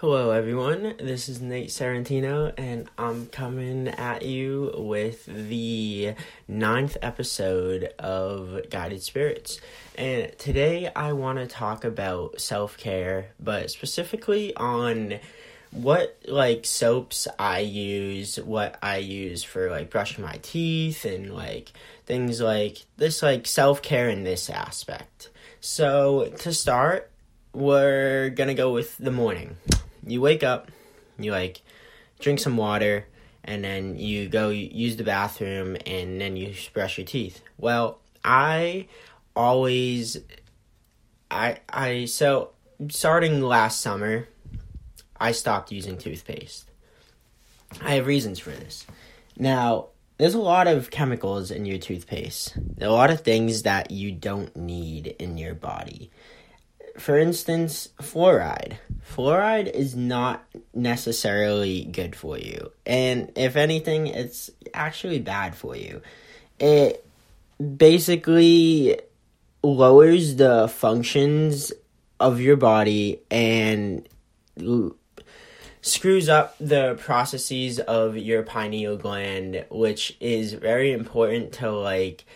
Hello, everyone. This is Nate Serrentino, and I'm coming at you with the ninth episode of Guided Spirits. And today I want to talk about self care, but specifically on what like soaps I use, what I use for like brushing my teeth, and like things like this, like self care in this aspect. So, to start, we're gonna go with the morning you wake up, you like drink some water, and then you go use the bathroom, and then you brush your teeth. Well, I always, I I so starting last summer, I stopped using toothpaste. I have reasons for this. Now, there's a lot of chemicals in your toothpaste. There are a lot of things that you don't need in your body for instance, fluoride. Fluoride is not necessarily good for you. And if anything, it's actually bad for you. It basically lowers the functions of your body and screws up the processes of your pineal gland, which is very important to like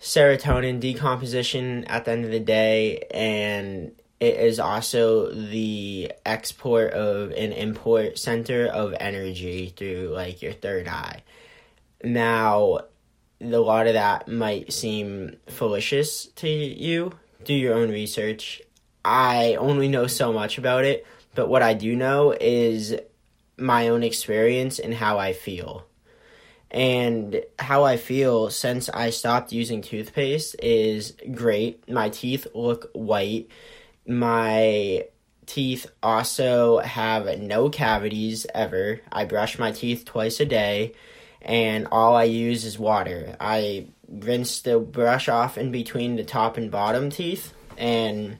serotonin decomposition at the end of the day and it is also the export of an import center of energy through like your third eye. Now a lot of that might seem fallacious to you do your own research. I only know so much about it but what i do know is my own experience and how i feel and how I feel since I stopped using toothpaste is great. My teeth look white. My teeth also have no cavities ever. I brush my teeth twice a day and all I use is water. I rinse the brush off in between the top and bottom teeth and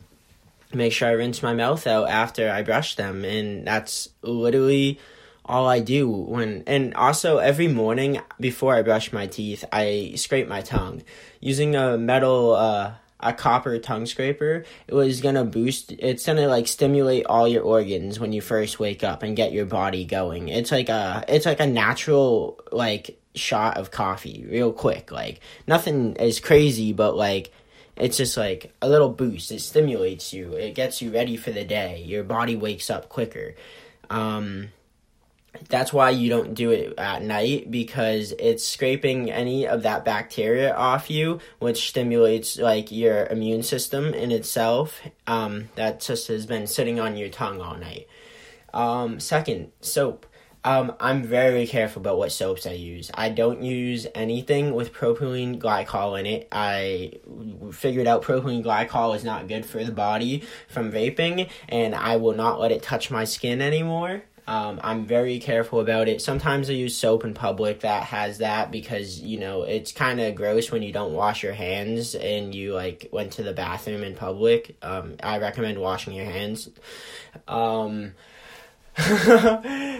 make sure I rinse my mouth out after I brush them and that's literally all I do when and also every morning before I brush my teeth, I scrape my tongue using a metal uh a copper tongue scraper. It was gonna boost. It's gonna like stimulate all your organs when you first wake up and get your body going. It's like a it's like a natural like shot of coffee, real quick. Like nothing is crazy, but like it's just like a little boost. It stimulates you. It gets you ready for the day. Your body wakes up quicker. Um, that's why you don't do it at night because it's scraping any of that bacteria off you which stimulates like your immune system in itself um, that just has been sitting on your tongue all night. Um, second soap. Um, i'm very careful about what soaps i use. I don't use anything with propylene glycol in it. I figured out propylene glycol is not good for the body from vaping and i will not let it touch my skin anymore um, I'm very careful about it. Sometimes I use soap in public that has that because you know it's kind of gross when you don't wash your hands and you like went to the bathroom in public. Um, I recommend washing your hands. Um,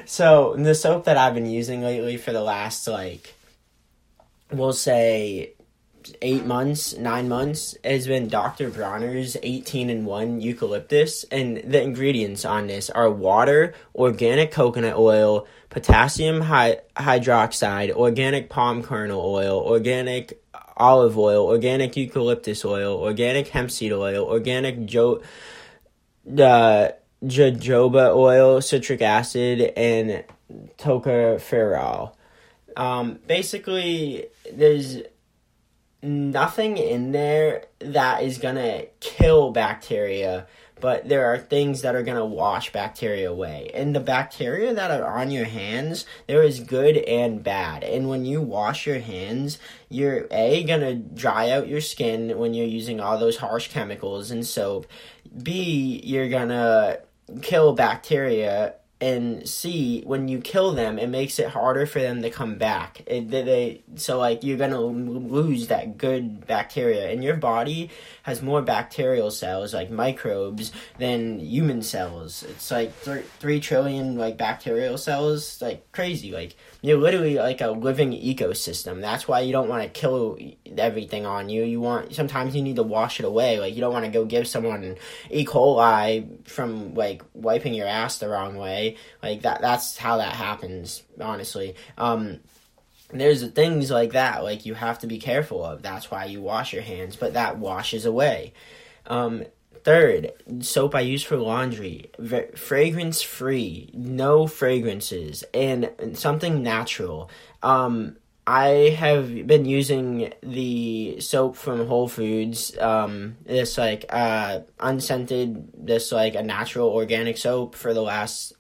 so the soap that I've been using lately for the last like, we'll say eight months, nine months has been Dr. Bronner's 18 and 1 eucalyptus. And the ingredients on this are water, organic coconut oil, potassium hy- hydroxide, organic palm kernel oil, organic olive oil, organic eucalyptus oil, organic hemp seed oil, organic jo- uh, jojoba oil, citric acid, and tocopherol. Um, basically, there's nothing in there that is gonna kill bacteria, but there are things that are gonna wash bacteria away. And the bacteria that are on your hands, there is good and bad. And when you wash your hands, you're A, gonna dry out your skin when you're using all those harsh chemicals and soap. B, you're gonna kill bacteria and C, when you kill them, it makes it harder for them to come back. It, they, so like you're gonna lose that good bacteria, and your body has more bacterial cells, like microbes, than human cells. It's like th- three trillion like bacterial cells, like crazy. Like you're literally like a living ecosystem. That's why you don't want to kill everything on you. You want sometimes you need to wash it away. Like you don't want to go give someone E. coli from like wiping your ass the wrong way. Like that. That's how that happens. Honestly. Um, there's things like that like you have to be careful of that's why you wash your hands but that washes away um, Third, soap I use for laundry, fragrance free, no fragrances, and something natural. Um, I have been using the soap from Whole Foods, um, this like uh, unscented, this like a natural organic soap for the last,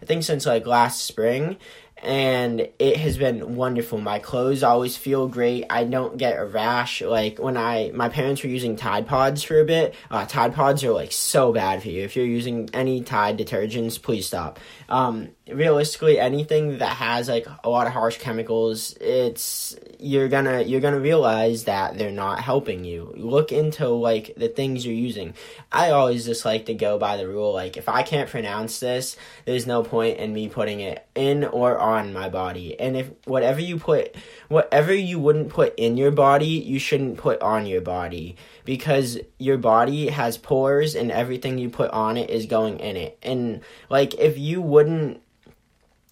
I think since like last spring and it has been wonderful. My clothes always feel great. I don't get a rash. Like when I, my parents were using Tide Pods for a bit. Uh, Tide Pods are like so bad for you. If you're using any Tide detergents, please stop. Um, realistically anything that has like a lot of harsh chemicals it's you're gonna you're gonna realize that they're not helping you look into like the things you're using i always just like to go by the rule like if i can't pronounce this there's no point in me putting it in or on my body. And if whatever you put whatever you wouldn't put in your body you shouldn't put on your body. Because your body has pores and everything you put on it is going in it. And like if you wouldn't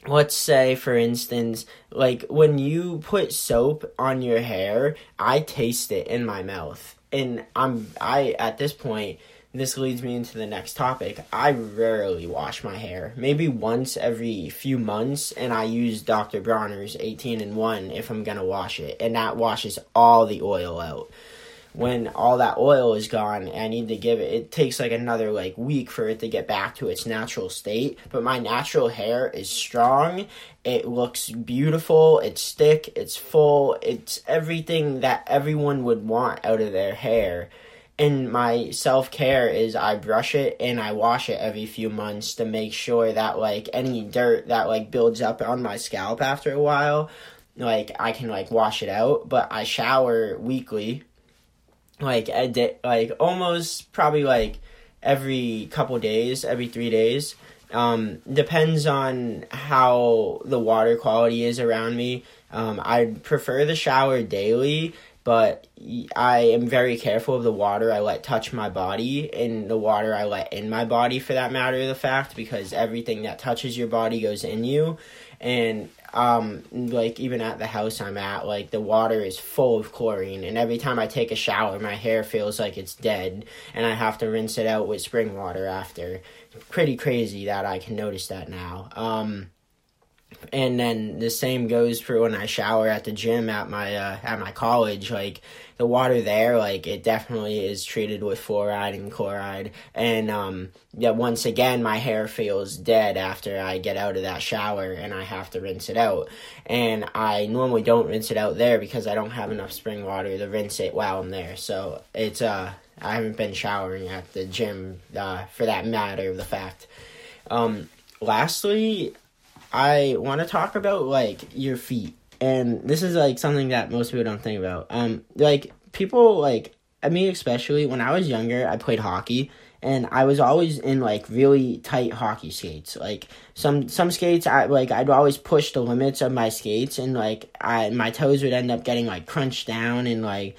let's say for instance like when you put soap on your hair i taste it in my mouth. And i'm i at this point this leads me into the next topic. I rarely wash my hair. Maybe once every few months and i use dr bronner's 18 and 1 if i'm gonna wash it and that washes all the oil out. When all that oil is gone I need to give it it takes like another like week for it to get back to its natural state but my natural hair is strong. It looks beautiful. It's thick. It's full. It's everything that everyone would want out of their hair and my self-care is I brush it and I wash it every few months to make sure that like any dirt that like builds up on my scalp after a while like I can like wash it out but I shower weekly like a day, like almost probably like every couple days, every three days. Um, depends on how the water quality is around me. Um, I prefer the shower daily, but I am very careful of the water I let touch my body and the water I let in my body for that matter of the fact because everything that touches your body goes in you. And um like even at the house I'm at like the water is full of chlorine and every time I take a shower my hair feels like it's dead and I have to rinse it out with spring water after. Pretty crazy that I can notice that now. Um and then the same goes for when I shower at the gym at my uh, at my college. Like the water there, like it definitely is treated with fluoride and chloride. And um, yeah, once again, my hair feels dead after I get out of that shower, and I have to rinse it out. And I normally don't rinse it out there because I don't have enough spring water to rinse it while I'm there. So it's uh, I haven't been showering at the gym uh, for that matter of the fact. Um, lastly, I want to talk about like your feet, and this is like something that most people don't think about. Um, like people like I mean, especially when I was younger, I played hockey, and I was always in like really tight hockey skates. Like some some skates, I like I'd always push the limits of my skates, and like I my toes would end up getting like crunched down, and like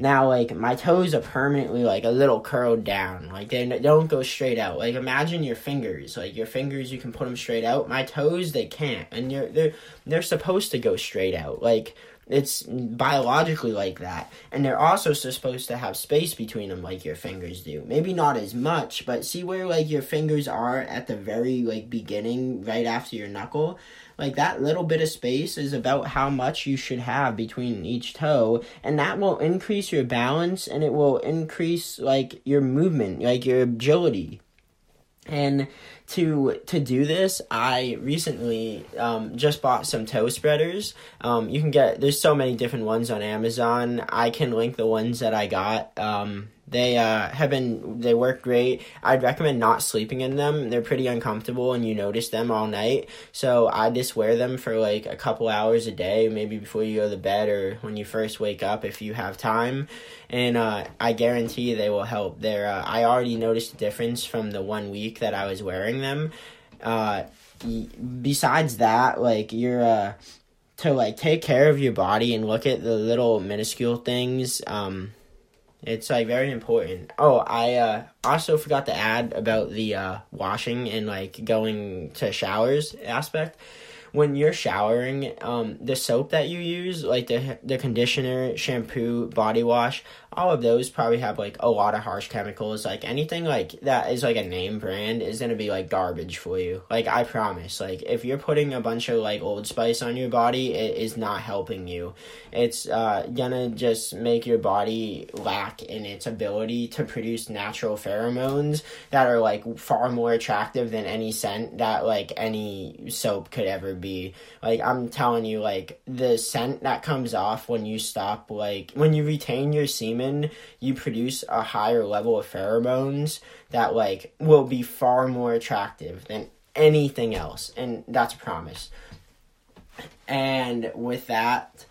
now, like, my toes are permanently, like, a little curled down. Like, they don't go straight out. Like, imagine your fingers. Like, your fingers, you can put them straight out. My toes, they can't. And you're, they're, they're supposed to go straight out. Like, it's biologically like that. And they're also supposed to have space between them like your fingers do. Maybe not as much, but see where like your fingers are at the very like beginning right after your knuckle? like that little bit of space is about how much you should have between each toe and that will increase your balance and it will increase like your movement like your agility and to to do this i recently um, just bought some toe spreaders. Um, you can get there's so many different ones on amazon. I can link the ones that i got um, They uh, have been they work great. I'd recommend not sleeping in them. They're pretty uncomfortable and you notice them all night. So I just wear them for like a couple hours a day, maybe before you go to bed or when you first wake up if you have time. And uh, I guarantee they will help. They're uh, I already noticed a difference from the one week that I was wearing them. Uh, besides that, like you're uh, to like take care of your body and look at the little minuscule things. Um, it's like very important. Oh, I uh, also forgot to add about the uh, washing and like going to showers aspect when you're showering, um, the soap that you use, like the the conditioner, shampoo, body wash, all of those probably have like a lot of harsh chemicals. Like anything like that is like a name brand is gonna be like garbage for you. Like I promise. Like if you're putting a bunch of like Old Spice on your body, it is not helping you. It's uh, gonna just make your body lack in its ability to produce natural pheromones that are like far more attractive than any scent that like any soap could ever be. Like I'm telling you, like the scent that comes off when you stop, like when you retain your semen, you produce a higher level of pheromones that like will be far more attractive than anything else, and that's a promise. And with that.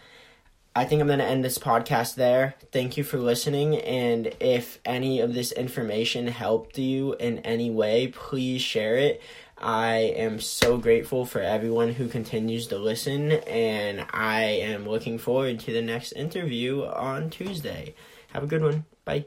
I think I'm going to end this podcast there. Thank you for listening. And if any of this information helped you in any way, please share it. I am so grateful for everyone who continues to listen, and I am looking forward to the next interview on Tuesday. Have a good one. Bye.